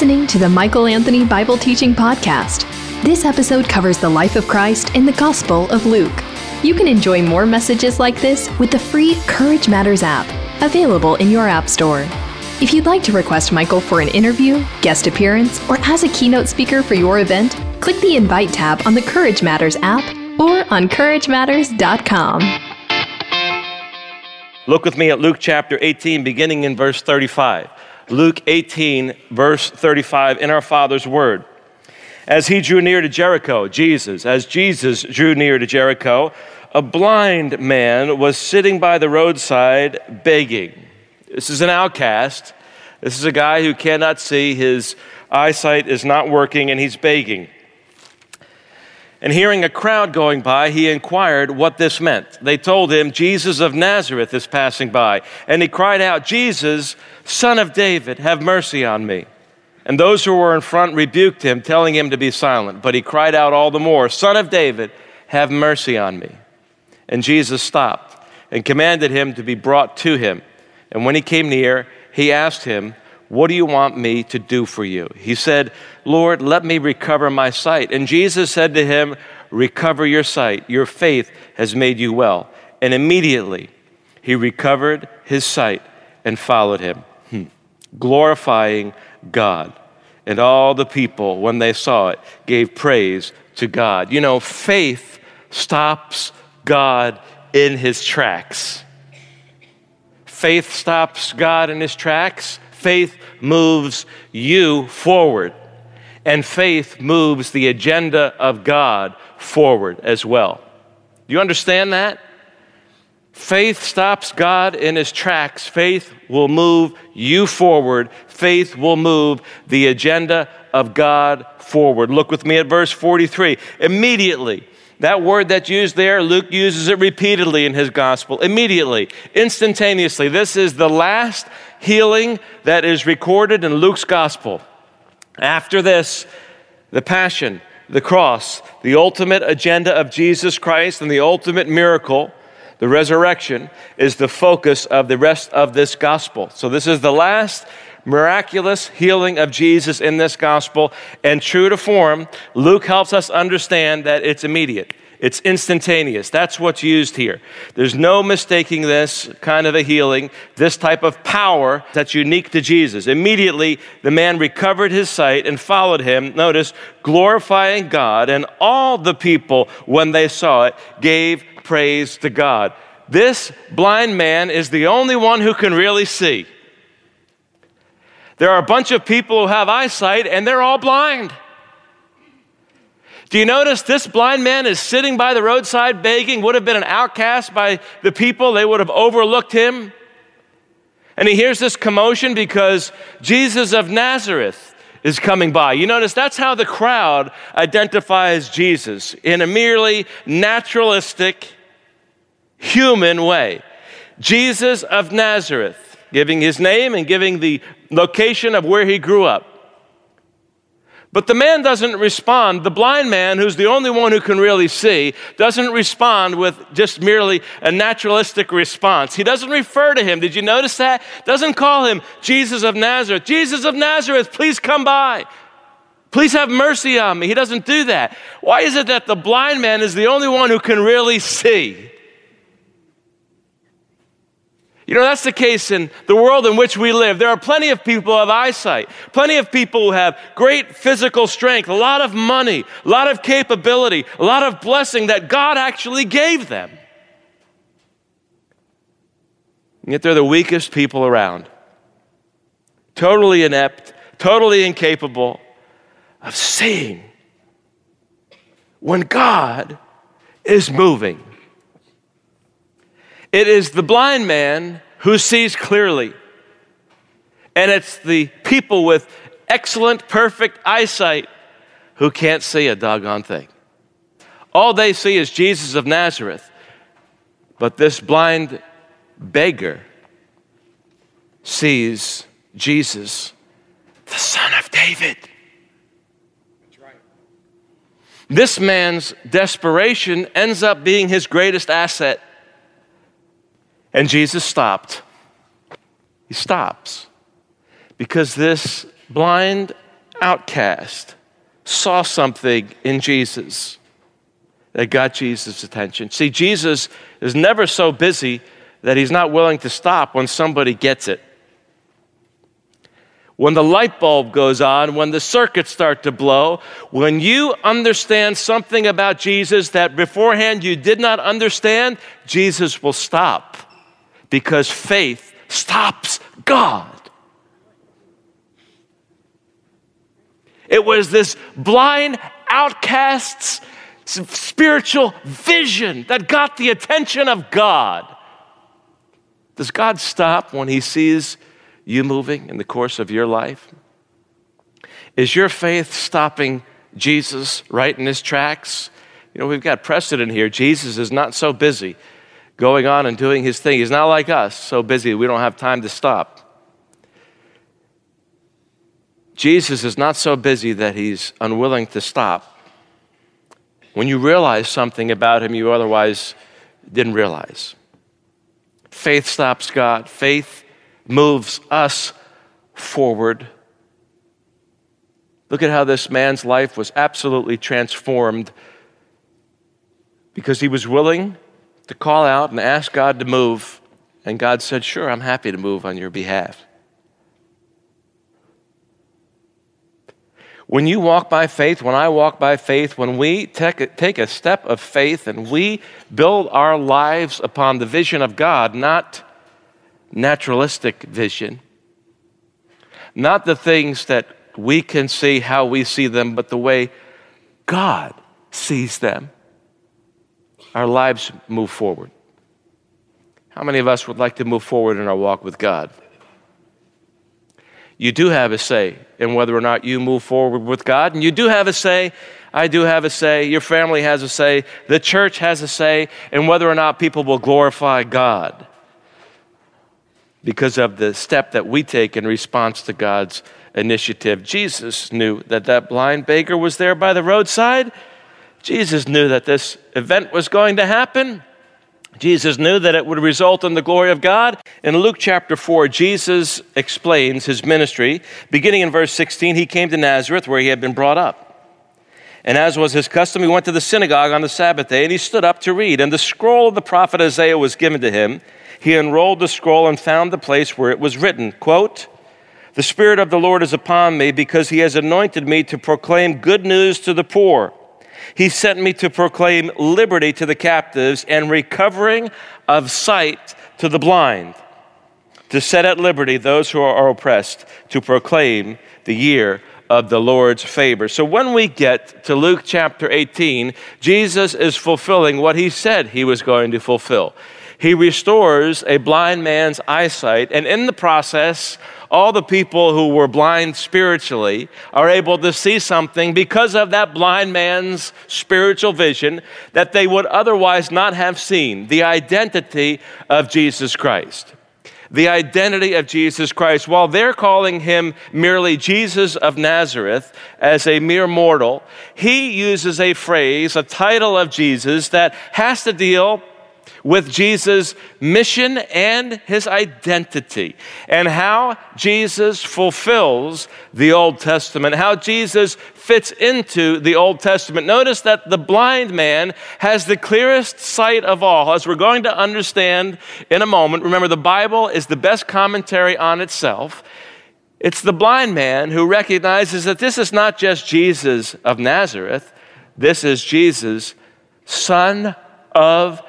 listening to the Michael Anthony Bible Teaching Podcast. This episode covers the life of Christ in the Gospel of Luke. You can enjoy more messages like this with the free Courage Matters app, available in your App Store. If you'd like to request Michael for an interview, guest appearance, or as a keynote speaker for your event, click the Invite tab on the Courage Matters app or on CourageMatters.com. Look with me at Luke chapter 18, beginning in verse 35. Luke 18, verse 35, in our Father's Word. As he drew near to Jericho, Jesus, as Jesus drew near to Jericho, a blind man was sitting by the roadside begging. This is an outcast. This is a guy who cannot see. His eyesight is not working, and he's begging. And hearing a crowd going by, he inquired what this meant. They told him, Jesus of Nazareth is passing by. And he cried out, Jesus, son of David, have mercy on me. And those who were in front rebuked him, telling him to be silent. But he cried out all the more, Son of David, have mercy on me. And Jesus stopped and commanded him to be brought to him. And when he came near, he asked him, what do you want me to do for you? He said, Lord, let me recover my sight. And Jesus said to him, Recover your sight. Your faith has made you well. And immediately he recovered his sight and followed him, hmm. glorifying God. And all the people, when they saw it, gave praise to God. You know, faith stops God in his tracks. Faith stops God in his tracks Faith moves you forward, and faith moves the agenda of God forward as well. Do you understand that? Faith stops God in his tracks. Faith will move you forward. Faith will move the agenda of God forward. Look with me at verse 43. Immediately, that word that's used there, Luke uses it repeatedly in his gospel. Immediately, instantaneously. This is the last healing that is recorded in Luke's gospel. After this, the passion, the cross, the ultimate agenda of Jesus Christ, and the ultimate miracle, the resurrection, is the focus of the rest of this gospel. So, this is the last miraculous healing of Jesus in this gospel. And true to form, Luke helps us understand that it's immediate. It's instantaneous. That's what's used here. There's no mistaking this kind of a healing, this type of power that's unique to Jesus. Immediately, the man recovered his sight and followed him. Notice, glorifying God, and all the people, when they saw it, gave praise to God. This blind man is the only one who can really see. There are a bunch of people who have eyesight, and they're all blind. Do you notice this blind man is sitting by the roadside begging, would have been an outcast by the people, they would have overlooked him. And he hears this commotion because Jesus of Nazareth is coming by. You notice that's how the crowd identifies Jesus in a merely naturalistic, human way. Jesus of Nazareth, giving his name and giving the location of where he grew up. But the man doesn't respond. The blind man, who's the only one who can really see, doesn't respond with just merely a naturalistic response. He doesn't refer to him. Did you notice that? Doesn't call him Jesus of Nazareth. Jesus of Nazareth, please come by. Please have mercy on me. He doesn't do that. Why is it that the blind man is the only one who can really see? You know, that's the case in the world in which we live. There are plenty of people of eyesight, plenty of people who have great physical strength, a lot of money, a lot of capability, a lot of blessing that God actually gave them. And yet they're the weakest people around, totally inept, totally incapable of seeing when God is moving. It is the blind man who sees clearly. And it's the people with excellent, perfect eyesight who can't see a doggone thing. All they see is Jesus of Nazareth. But this blind beggar sees Jesus, the Son of David. That's right. This man's desperation ends up being his greatest asset. And Jesus stopped. He stops because this blind outcast saw something in Jesus that got Jesus' attention. See, Jesus is never so busy that he's not willing to stop when somebody gets it. When the light bulb goes on, when the circuits start to blow, when you understand something about Jesus that beforehand you did not understand, Jesus will stop because faith stops God. It was this blind outcast's spiritual vision that got the attention of God. Does God stop when He sees you moving in the course of your life? Is your faith stopping Jesus right in his tracks? You know, we've got precedent here. Jesus is not so busy going on and doing his thing. He's not like us, so busy we don't have time to stop. Jesus is not so busy that he's unwilling to stop. When you realize something about him you otherwise didn't realize, faith stops God. Faith moves us forward. Look at how this man's life was absolutely transformed because he was willing to call out and ask God to move. And God said, Sure, I'm happy to move on your behalf. When you walk by faith, when I walk by faith, when we take a, take a step of faith and we build our lives upon the vision of God, not naturalistic vision, not the things that we can see how we see them, but the way God sees them, our lives move forward. How many of us would like to move forward in our walk with God? you do have a say in whether or not you move forward with God. And you do have a say. I do have a say. Your family has a say. The church has a say in whether or not people will glorify God because of the step that we take in response to God's initiative. Jesus knew that that blind beggar was there by the roadside. Jesus knew that this event was going to happen. Jesus knew that it would result in the glory of God. In Luke chapter 4, Jesus explains his ministry. Beginning in verse 16, he came to Nazareth where he had been brought up. And as was his custom, he went to the synagogue on the Sabbath day and he stood up to read. And the scroll of the prophet Isaiah was given to him. He unrolled the scroll and found the place where it was written, quote, The Spirit of the Lord is upon me because he has anointed me to proclaim good news to the poor. He sent me to proclaim liberty to the captives and recovering of sight to the blind, to set at liberty those who are oppressed, to proclaim the year of the Lord's favor. So when we get to Luke chapter 18, Jesus is fulfilling what he said he was going to fulfill. He restores a blind man's eyesight, and in the process, all the people who were blind spiritually are able to see something because of that blind man's spiritual vision that they would otherwise not have seen the identity of Jesus Christ. The identity of Jesus Christ. While they're calling him merely Jesus of Nazareth as a mere mortal, he uses a phrase, a title of Jesus that has to deal with Jesus' mission and his identity, and how Jesus fulfills the Old Testament, how Jesus fits into the Old Testament. Notice that the blind man has the clearest sight of all, as we're going to understand in a moment. Remember, the Bible is the best commentary on itself. It's the blind man who recognizes that this is not just Jesus of Nazareth, this is Jesus, Son of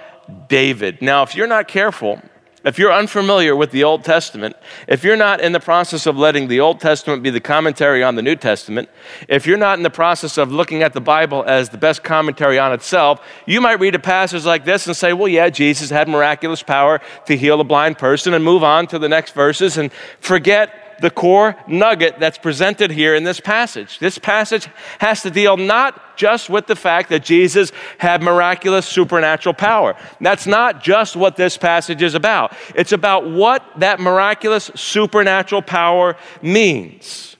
David. Now, if you're not careful, if you're unfamiliar with the Old Testament, if you're not in the process of letting the Old Testament be the commentary on the New Testament, if you're not in the process of looking at the Bible as the best commentary on itself, you might read a passage like this and say, well, yeah, Jesus had miraculous power to heal a blind person, and move on to the next verses and forget the core nugget that's presented here in this passage. This passage has to deal not just with the fact that Jesus had miraculous supernatural power. That's not just what this passage is about. It's about what that miraculous supernatural power means,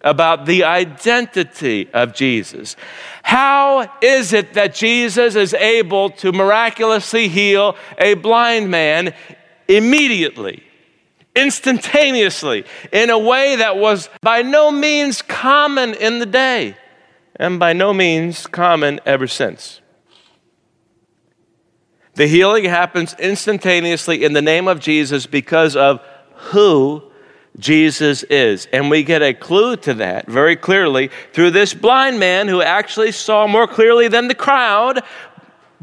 about the identity of Jesus. How is it that Jesus is able to miraculously heal a blind man immediately? Instantaneously in a way that was by no means common in the day and by no means common ever since. The healing happens instantaneously in the name of Jesus because of who Jesus is. And we get a clue to that very clearly through this blind man who actually saw more clearly than the crowd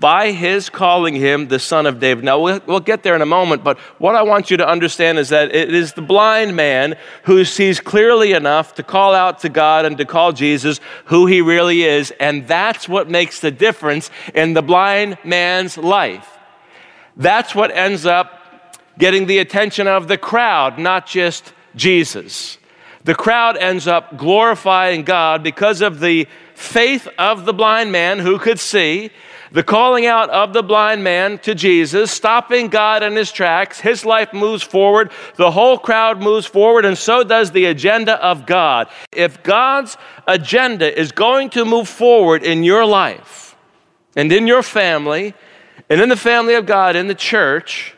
by his calling him the Son of David. Now, we'll, we'll, get there in a moment, but what I want you to understand is that it is the blind man who sees clearly enough to call out to God and to call Jesus who he really is, and that's what makes the difference in the blind man's life. That's what ends up getting the attention of the crowd, not just Jesus. The crowd ends up glorifying God because of the faith of the blind man who could see the calling out of the blind man to Jesus, stopping God in his tracks, his life moves forward, the whole crowd moves forward, and so does the agenda of God. If God's agenda is going to move forward in your life and in your family, and in the family of God, in the church,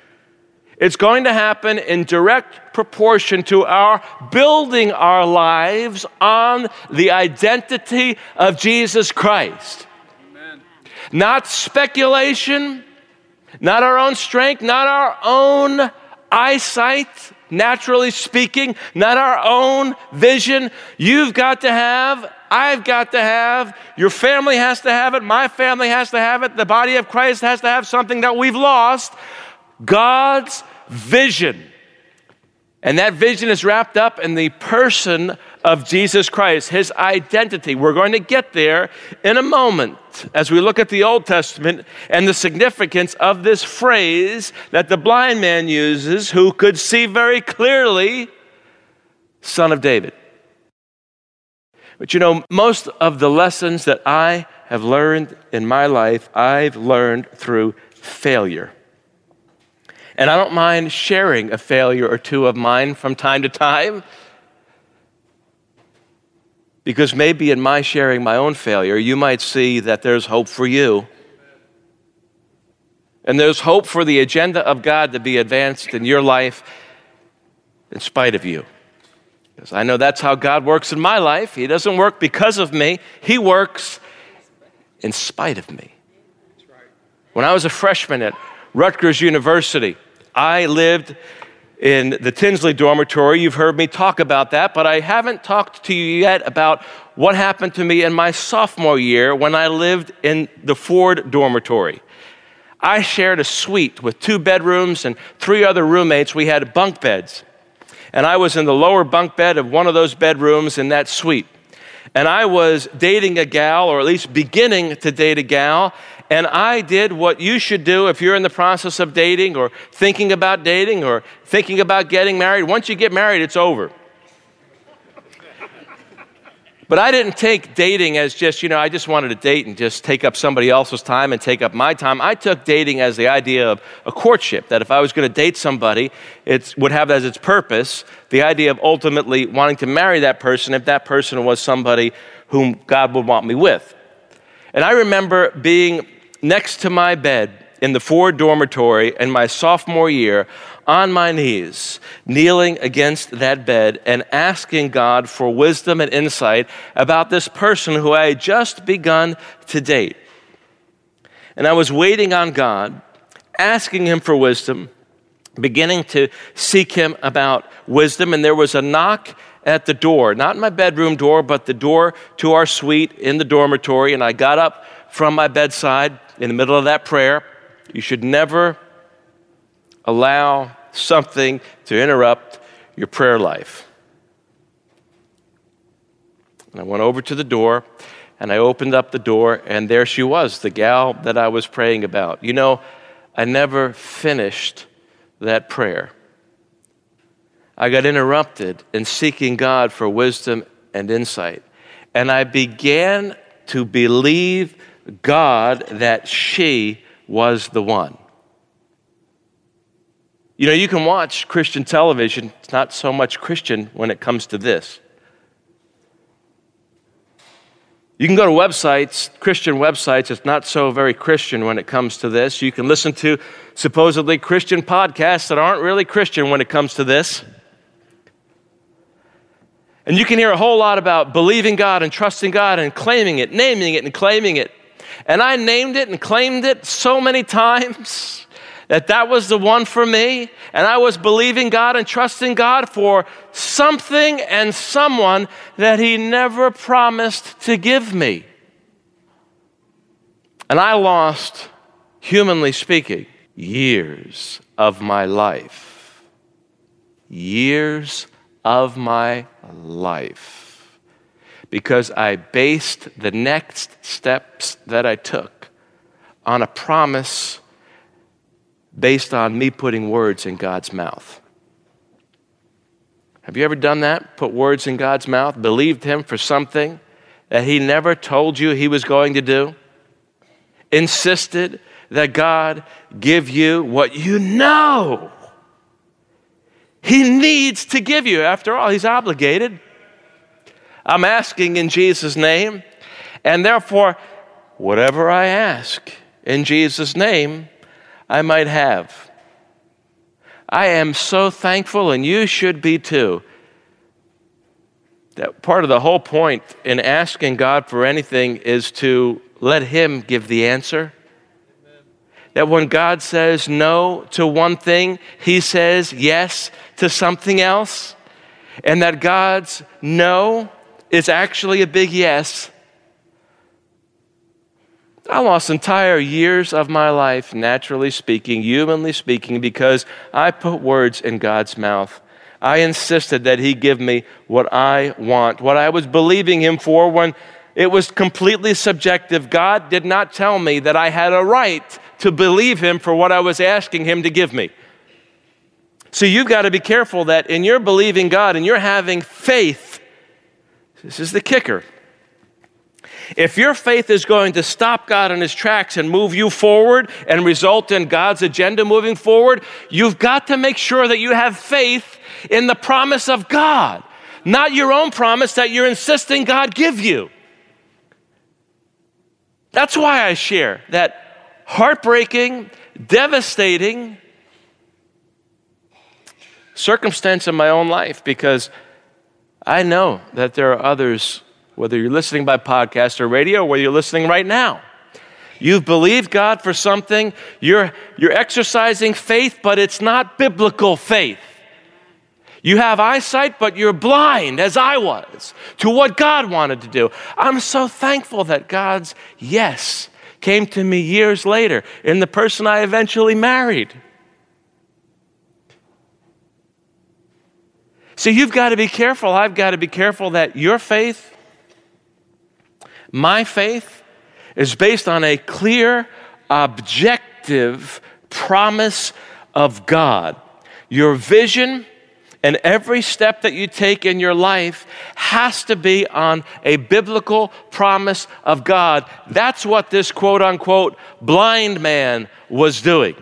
it's going to happen in direct proportion to our building our lives on the identity of Jesus Christ. Not speculation, not our own strength, not our own eyesight, naturally speaking, not our own vision. You've got to have, I've got to have, your family has to have it, my family has to have it, the body of Christ has to have something that we've lost God's vision. And that vision is wrapped up in the person of Jesus Christ, his identity. We're going to get there in a moment as we look at the Old Testament and the significance of this phrase that the blind man uses, who could see very clearly, Son of David. But you know, most of the lessons that I have learned in my life, I've learned through failure. And I don't mind sharing a failure or two of mine from time to time. Because maybe in my sharing my own failure, you might see that there's hope for you. And there's hope for the agenda of God to be advanced in your life in spite of you. Because I know that's how God works in my life. He doesn't work because of me, He works in spite of me. When I was a freshman at Rutgers University. I lived in the Tinsley dormitory. You've heard me talk about that, but I haven't talked to you yet about what happened to me in my sophomore year when I lived in the Ford dormitory. I shared a suite with two bedrooms and three other roommates. We had bunk beds. And I was in the lower bunk bed of one of those bedrooms in that suite. And I was dating a gal, or at least beginning to date a gal, and I did what you should do if you're in the process of dating or thinking about dating or thinking about getting married. Once you get married, it's over. But I didn't take dating as just, you know, I just wanted to date and just take up somebody else's time and take up my time. I took dating as the idea of a courtship, that if I was going to date somebody, it would have as its purpose the idea of ultimately wanting to marry that person if that person was somebody whom God would want me with. And I remember being next to my bed in the Ford dormitory in my sophomore year on my knees, kneeling against that bed and asking God for wisdom and insight about this person who I had just begun to date. And I was waiting on God, asking Him for wisdom, beginning to seek Him about wisdom, and there was a knock at the door, not my bedroom door, but the door to our suite in the dormitory. And I got up from my bedside in the middle of that prayer. You should never allow something to interrupt your prayer life. And I went over to the door and I opened up the door, and there she was, the gal that I was praying about. You know, I never finished that prayer. I got interrupted in seeking God for wisdom and insight. And I began to believe God that she was the one. You know, you can watch Christian television, it's not so much Christian when it comes to this. You can go to websites, Christian websites. It's not so very Christian when it comes to this. You can listen to supposedly Christian podcasts that aren't really Christian when it comes to this. And you can hear a whole lot about believing God and trusting God and claiming it, naming it and claiming it. And I named it and claimed it so many times that that was the one for me. And I was believing God and trusting God for something and someone that He never promised to give me. And I lost, humanly speaking, years of my life. Years of my life. Because I based the next steps that I took on a promise based on me putting words in God's mouth. Have you ever done that? Put words in God's mouth? Believed Him for something that He never told you He was going to do? Insisted that God give you what you know He needs to give you. After all, He's obligated. I'm asking in Jesus' name, and therefore, whatever I ask in Jesus' name, I might have. I am so thankful, and you should be too. That part of the whole point in asking God for anything is to let Him give the answer. That when God says no to one thing, He says yes to something else. And that God's no is actually a big yes I lost entire years of my life, naturally speaking, humanly speaking, because I put words in God's mouth. I insisted that He give me what I want, what I was believing Him for when it was completely subjective. God did not tell me that I had a right to believe Him for what I was asking Him to give me. So you've got to be careful that in your believing God and you're having faith, this is the kicker. If your faith is going to stop God in his tracks and move you forward and result in God's agenda moving forward, you've got to make sure that you have faith in the promise of God, not your own promise that you're insisting God give you. That's why I share that heartbreaking, devastating circumstance in my own life because I know that there are others whether you're listening by podcast or radio or whether you're listening right now. You've believed God for something, you're, you're exercising faith, but it's not biblical faith. You have eyesight, but you're blind, as I was, to what God wanted to do. I'm so thankful that God's yes came to me years later in the person I eventually married. So you've got to be careful. I've got to be careful that your faith my faith is based on a clear, objective promise of God. Your vision and every step that you take in your life has to be on a biblical promise of God. That's what this quote unquote blind man was doing.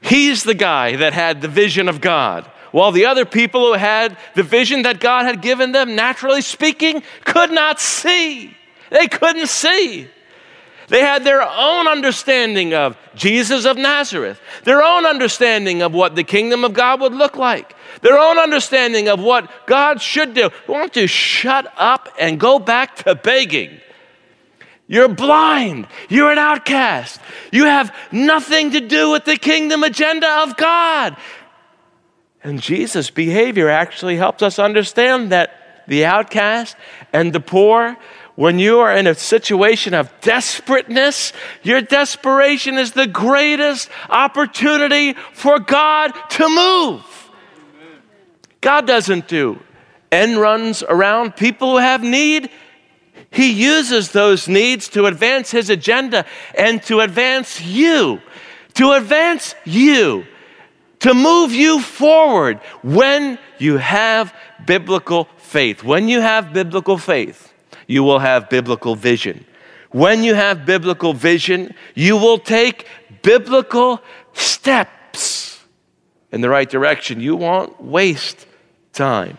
He's the guy that had the vision of God. While the other people who had the vision that God had given them, naturally speaking, could not see. They couldn't see. They had their own understanding of Jesus of Nazareth, their own understanding of what the kingdom of God would look like, their own understanding of what God should do. Want to shut up and go back to begging. You're blind. You're an outcast. You have nothing to do with the kingdom agenda of God. And Jesus' behavior actually helps us understand that the outcast and the poor, when you are in a situation of desperateness, your desperation is the greatest opportunity for God to move. God doesn't do end runs around people who have need. He uses those needs to advance his agenda and to advance you, to advance you to move you forward when you have biblical faith. When you have biblical faith, you will have biblical vision. When you have biblical vision, you will take biblical steps in the right direction. You won't waste time.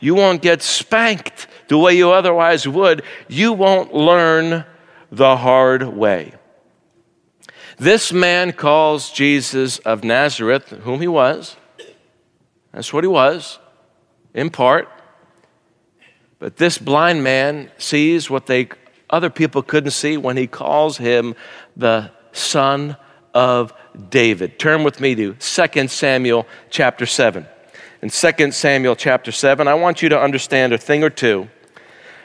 You won't get spanked the way you otherwise would. You won't learn the hard way. This man calls Jesus of Nazareth, whom he was. That's what he was, in part. But this blind man sees what they other people couldn't see when he calls him the son of David. Turn with me to 2 Samuel chapter 7. In 2 Samuel chapter 7, I want you to understand a thing or two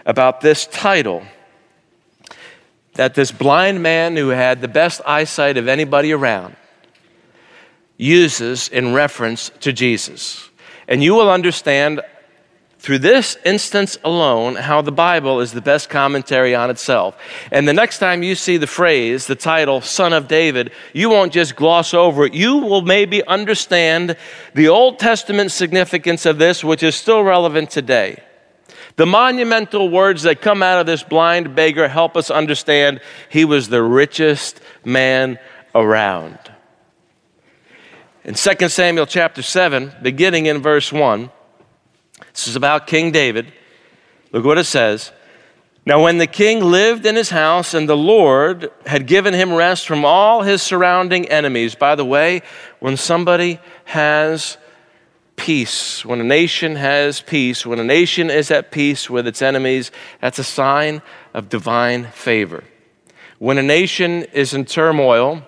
about this title that this blind man who had the best eyesight of anybody around uses in reference to Jesus. And you will understand through this instance alone how the Bible is the best commentary on itself. And the next time you see the phrase, the title, Son of David, you won't just gloss over it. You will maybe understand the Old Testament significance of this, which is still relevant today. The monumental words that come out of this blind beggar help us understand he was the richest man around. In 2 Samuel chapter 7, beginning in verse 1, this is about King David. Look what it says. Now, when the king lived in his house and the Lord had given him rest from all his surrounding enemies, by the way, when somebody has peace, when a nation has peace, when a nation is at peace with its enemies, that's a sign of divine favor. When a nation is in turmoil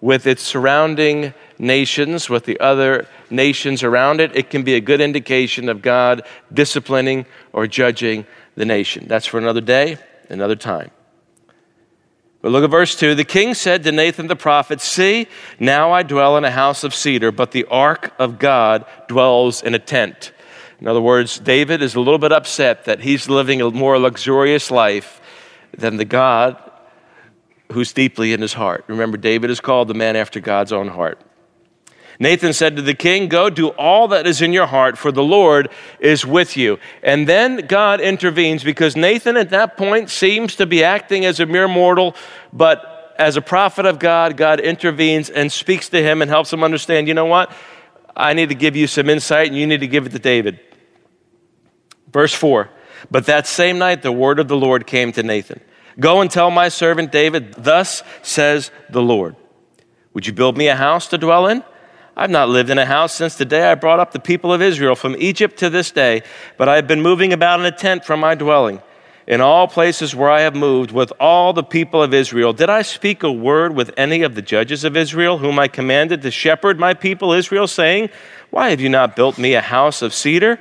with its surrounding nations, with the other nations around it, it can be a good indication of God disciplining or judging the nation. That's for another day, another time. But look at verse 2. The king said to Nathan the prophet, See, now I dwell in a house of cedar, but the ark of God dwells in a tent. In other words, David is a little bit upset that he's living a more luxurious life than the God who's deeply in his heart. Remember, David is called the man after God's own heart. Nathan said to the king, Go do all that is in your heart, for the Lord is with you. And then God intervenes because Nathan at that point seems to be acting as a mere mortal, but as a prophet of God, God intervenes and speaks to him and helps him understand you know what? I need to give you some insight, and you need to give it to David. Verse 4 But that same night, the word of the Lord came to Nathan Go and tell my servant David, Thus says the Lord, Would you build me a house to dwell in? I've not lived in a house since the day I brought up the people of Israel from Egypt to this day, but I have been moving about in a tent from my dwelling. In all places where I have moved with all the people of Israel, did I speak a word with any of the judges of Israel, whom I commanded to shepherd my people Israel, saying, Why have you not built me a house of cedar?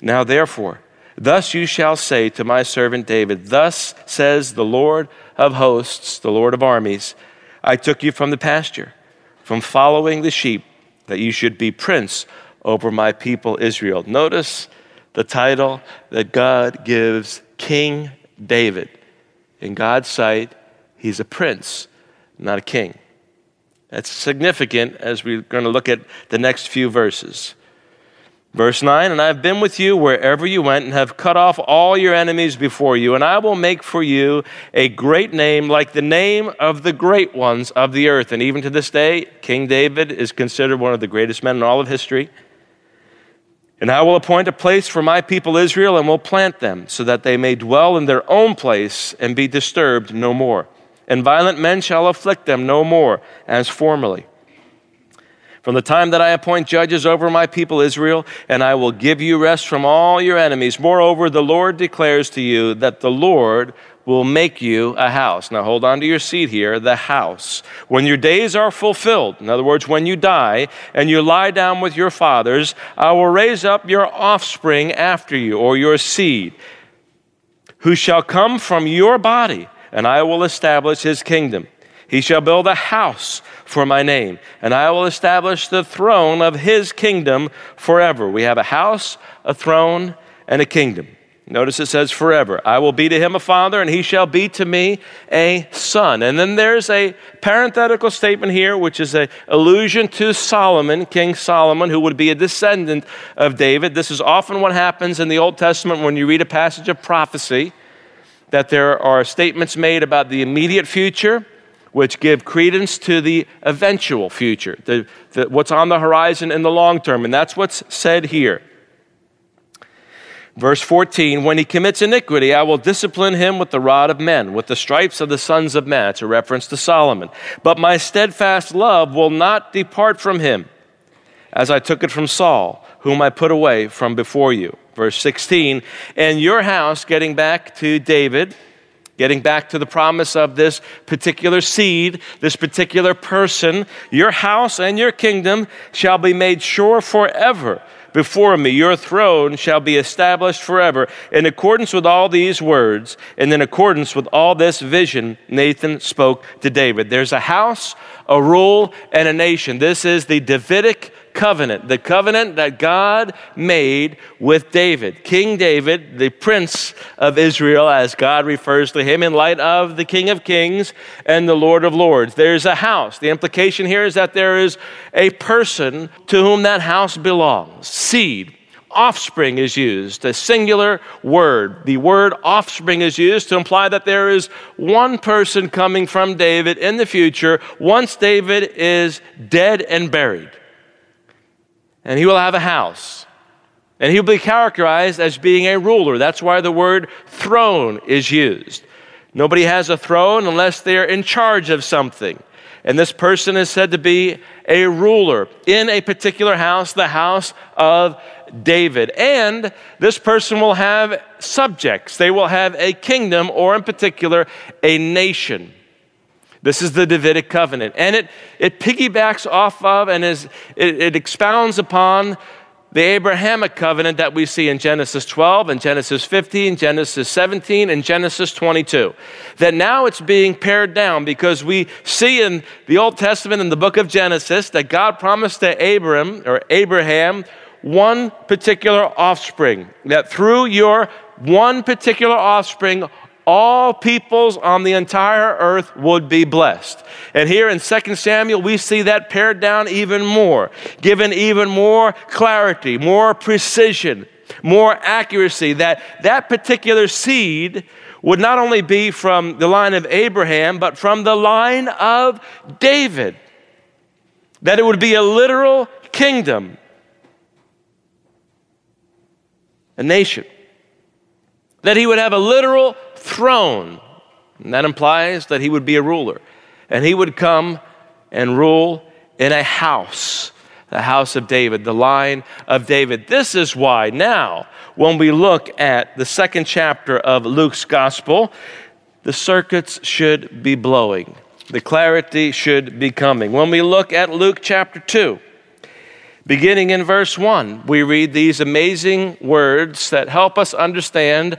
Now therefore, thus you shall say to my servant David, Thus says the Lord of hosts, the Lord of armies, I took you from the pasture, from following the sheep that you should be prince over my people Israel. Notice the title that God gives King David. In God's sight, he's a prince, not a king. That's significant as we're going to look at the next few verses. Verse 9, and I have been with you wherever you went and have cut off all your enemies before you, and I will make for you a great name like the name of the great ones of the earth. And even to this day, King David is considered one of the greatest men in all of history. And I will appoint a place for my people Israel and will plant them so that they may dwell in their own place and be disturbed no more. And violent men shall afflict them no more as formerly from the time that I appoint judges over my people Israel, and I will give you rest from all your enemies. Moreover, the Lord declares to you that the Lord will make you a house. Now hold on to your seat here, the house. When your days are fulfilled, in other words, when you die and you lie down with your fathers, I will raise up your offspring after you, or your seed, who shall come from your body, and I will establish his kingdom. He shall build a house for my name, and I will establish the throne of his kingdom forever. We have a house, a throne, and a kingdom. Notice it says forever. I will be to him a father, and he shall be to me a son. And then there's a parenthetical statement here, which is an allusion to Solomon, King Solomon, who would be a descendant of David. This is often what happens in the Old Testament when you read a passage of prophecy, that there are statements made about the immediate future which give credence to the eventual future, the, the, what's on the horizon in the long term. And that's what's said here. Verse 14, when he commits iniquity, I will discipline him with the rod of men, with the stripes of the sons of men. It's a reference to Solomon. But my steadfast love will not depart from him, as I took it from Saul, whom I put away from before you. Verse 16, and your house, getting back to David, getting back to the promise of this particular seed, this particular person, your house and your kingdom shall be made sure forever before me. Your throne shall be established forever. In accordance with all these words, and in accordance with all this vision, Nathan spoke to David. There's a house, a rule, and a nation. This is the Davidic covenant, the covenant that God made with David. King David, the prince of Israel, as God refers to him in light of the King of Kings and the Lord of Lords. There's a house. The implication here is that there is a person to whom that house belongs. Seed, offspring is used, a singular word. The word offspring is used to imply that there is one person coming from David in the future once David is dead and buried and he will have a house. And he will be characterized as being a ruler. That's why the word throne is used. Nobody has a throne unless they're in charge of something. And this person is said to be a ruler in a particular house, the house of David. And this person will have subjects, they will have a kingdom, or in particular, a nation. This is the Davidic covenant. And it, it piggybacks off of and is, it, it expounds upon the Abrahamic covenant that we see in Genesis 12 and Genesis 15, Genesis 17, and Genesis 22. That now it's being pared down because we see in the Old Testament in the book of Genesis that God promised to Abram or Abraham one particular offspring, that through your one particular offspring, all peoples on the entire earth would be blessed. And here in 2 Samuel, we see that pared down even more, given even more clarity, more precision, more accuracy, that that particular seed would not only be from the line of Abraham, but from the line of David. That it would be a literal kingdom, a nation. That he would have a literal throne. And that implies that he would be a ruler. And he would come and rule in a house, the house of David, the line of David. This is why now, when we look at the second chapter of Luke's gospel, the circuits should be blowing. The clarity should be coming. When we look at Luke chapter 2, beginning in verse 1, we read these amazing words that help us understand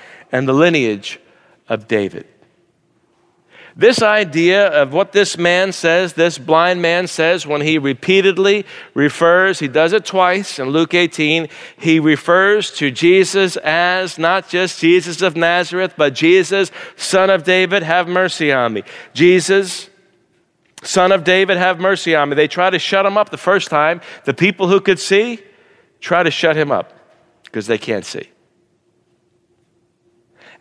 and the lineage of David. This idea of what this man says, this blind man says, when he repeatedly refers, he does it twice in Luke 18, he refers to Jesus as not just Jesus of Nazareth, but Jesus, son of David, have mercy on me. Jesus, son of David, have mercy on me. They try to shut him up the first time. The people who could see try to shut him up because they can't see.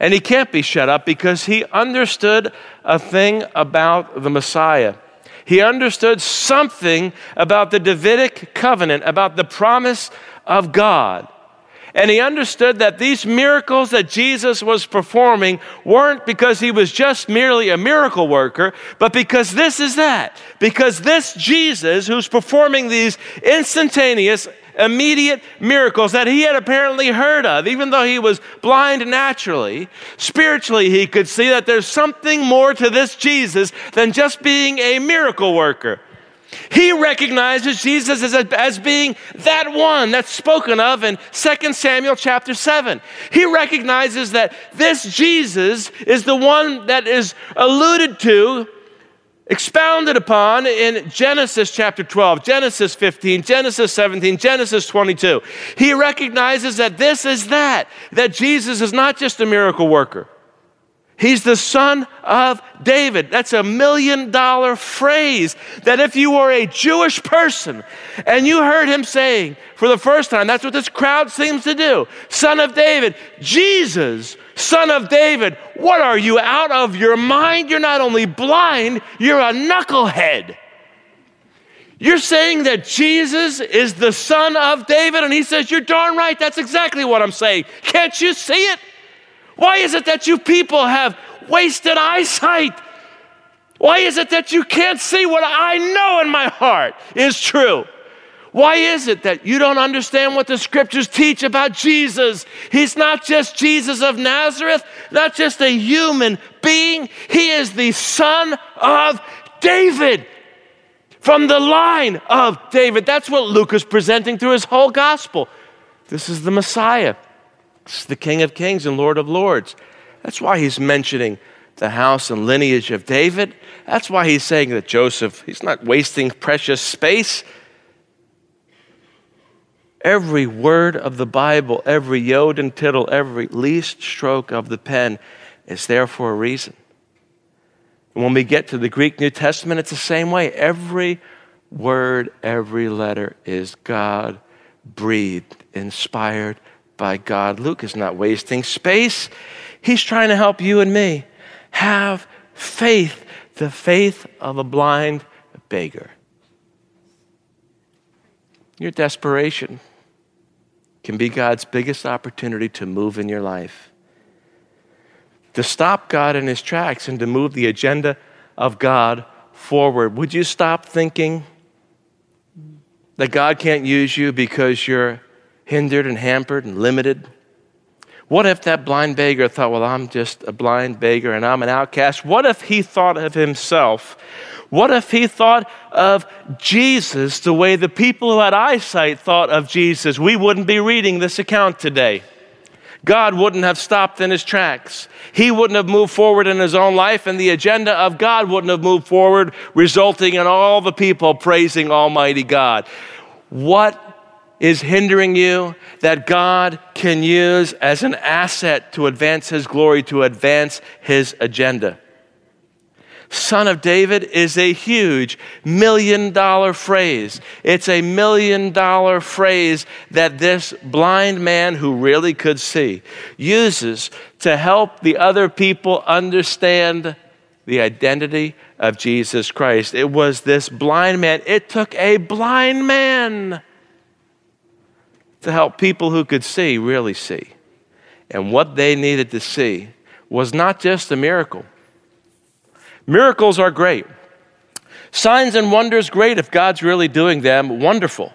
And he can't be shut up because he understood a thing about the Messiah. He understood something about the Davidic covenant, about the promise of God. And he understood that these miracles that Jesus was performing weren't because he was just merely a miracle worker, but because this is that. Because this Jesus, who's performing these instantaneous, immediate miracles that he had apparently heard of, even though he was blind naturally. Spiritually, he could see that there's something more to this Jesus than just being a miracle worker. He recognizes Jesus as, as being that one that's spoken of in 2 Samuel chapter 7. He recognizes that this Jesus is the one that is alluded to expounded upon in Genesis chapter 12, Genesis 15, Genesis 17, Genesis 22. He recognizes that this is that, that Jesus is not just a miracle worker. He's the son of David. That's a million dollar phrase that if you were a Jewish person and you heard him saying for the first time, that's what this crowd seems to do Son of David, Jesus, Son of David, what are you out of your mind? You're not only blind, you're a knucklehead. You're saying that Jesus is the Son of David? And he says, You're darn right. That's exactly what I'm saying. Can't you see it? Why is it that you people have wasted eyesight? Why is it that you can't see what I know in my heart is true? Why is it that you don't understand what the scriptures teach about Jesus? He's not just Jesus of Nazareth, not just a human being. He is the son of David from the line of David. That's what Luke is presenting through his whole gospel. This is the Messiah. This is the King of Kings and Lord of Lords. That's why he's mentioning the house and lineage of David. That's why he's saying that Joseph, he's not wasting precious space. Every word of the Bible, every yod and tittle, every least stroke of the pen is there for a reason. And when we get to the Greek New Testament, it's the same way. Every word, every letter is God breathed, inspired by God. Luke is not wasting space. He's trying to help you and me have faith, the faith of a blind beggar. Your desperation can be God's biggest opportunity to move in your life. To stop God in his tracks and to move the agenda of God forward. Would you stop thinking that God can't use you because you're hindered and hampered and limited? What if that blind beggar thought, well, I'm just a blind beggar and I'm an outcast? What if he thought of himself? What if he thought of Jesus the way the people who had eyesight thought of Jesus? We wouldn't be reading this account today. God wouldn't have stopped in his tracks. He wouldn't have moved forward in his own life, and the agenda of God wouldn't have moved forward, resulting in all the people praising Almighty God. What is hindering you that God can use as an asset to advance His glory, to advance His agenda. Son of David is a huge million dollar phrase. It's a million dollar phrase that this blind man who really could see uses to help the other people understand the identity of Jesus Christ. It was this blind man. It took a blind man to help people who could see really see. And what they needed to see was not just a miracle. Miracles are great. Signs and wonders, great if God's really doing them, wonderful.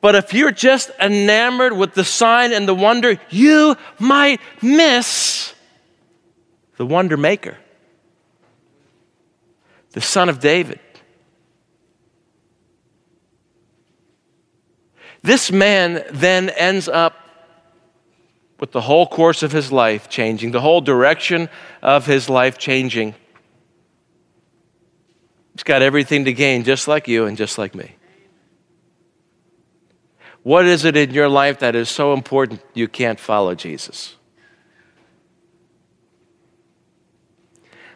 But if you're just enamored with the sign and the wonder, you might miss the wonder maker, the son of David. This man then ends up with the whole course of his life changing, the whole direction of his life changing. He's got everything to gain, just like you and just like me. What is it in your life that is so important you can't follow Jesus?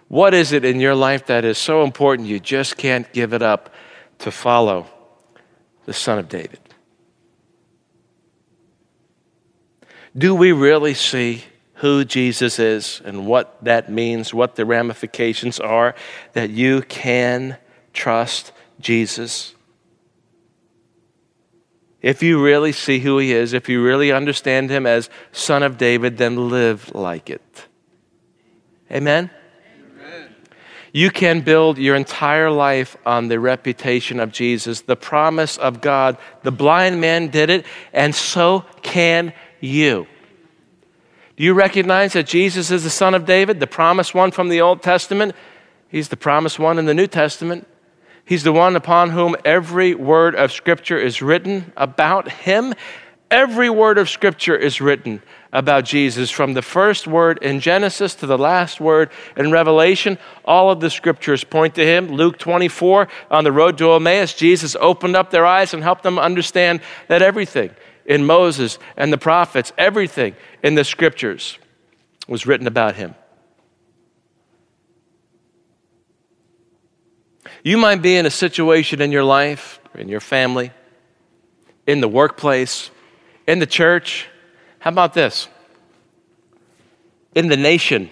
What is it in your life that is so important you just can't give it up to follow the Son of David? Do we really see who Jesus is and what that means, what the ramifications are, that you can trust Jesus? If you really see who he is, if you really understand him as Son of David, then live like it. Amen? Amen? You can build your entire life on the reputation of Jesus, the promise of God. The blind man did it, and so can you. Do you recognize that Jesus is the Son of David, the promised one from the Old Testament? He's the promised one in the New Testament. He's the one upon whom every word of Scripture is written about him. Every word of Scripture is written about Jesus, from the first word in Genesis to the last word in Revelation. All of the Scriptures point to him. Luke 24, on the road to Emmaus, Jesus opened up their eyes and helped them understand that everything in Moses and the prophets, everything in the Scriptures was written about him. You might be in a situation in your life, in your family, in the workplace, in the church. How about this? In the nation.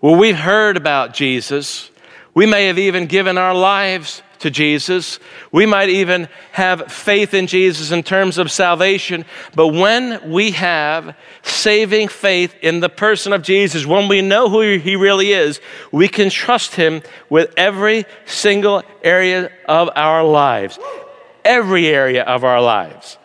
Well, we've heard about Jesus. We may have even given our lives to Jesus. We might even have faith in Jesus in terms of salvation. But when we have saving faith in the person of Jesus, when we know who he really is, we can trust him with every single area of our lives every area of our lives.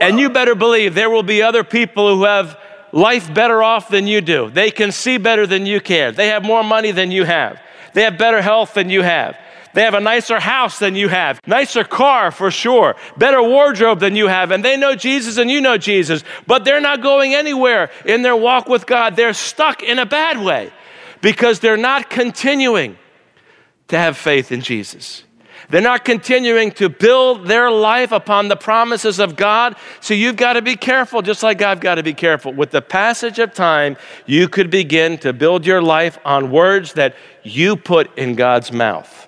And you better believe there will be other people who have life better off than you do. They can see better than you can. They have more money than you have. They have better health than you have. They have a nicer house than you have, nicer car for sure, better wardrobe than you have, and they know Jesus and you know Jesus, but they're not going anywhere in their walk with God. They're stuck in a bad way because they're not continuing to have faith in Jesus. They're not continuing to build their life upon the promises of God. So you've got to be careful, just like I've got to be careful. With the passage of time, you could begin to build your life on words that you put in God's mouth.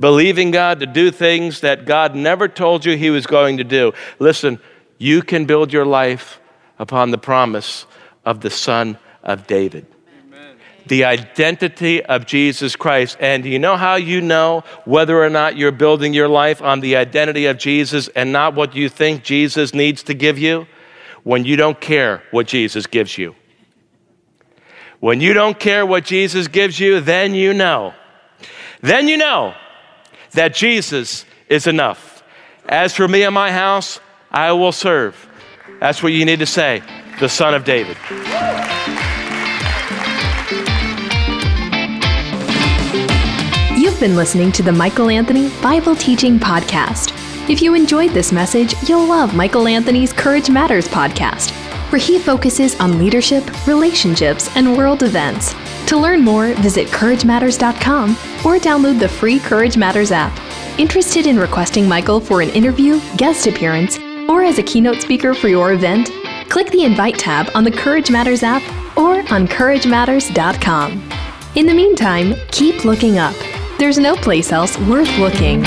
Believing God to do things that God never told you He was going to do. Listen, you can build your life upon the promise of the Son of David the identity of Jesus Christ. And do you know how you know whether or not you're building your life on the identity of Jesus and not what you think Jesus needs to give you? When you don't care what Jesus gives you. When you don't care what Jesus gives you, then you know. Then you know that Jesus is enough. As for me and my house, I will serve. That's what you need to say, the Son of David. You've been listening to the Michael Anthony Bible Teaching Podcast. If you enjoyed this message, you'll love Michael Anthony's Courage Matters podcast, where he focuses on leadership, relationships, and world events. To learn more, visit CourageMatters.com or download the free Courage Matters app. Interested in requesting Michael for an interview, guest appearance, or as a keynote speaker for your event? Click the Invite tab on the Courage Matters app or on CourageMatters.com. In the meantime, keep looking up. There's no place else worth looking.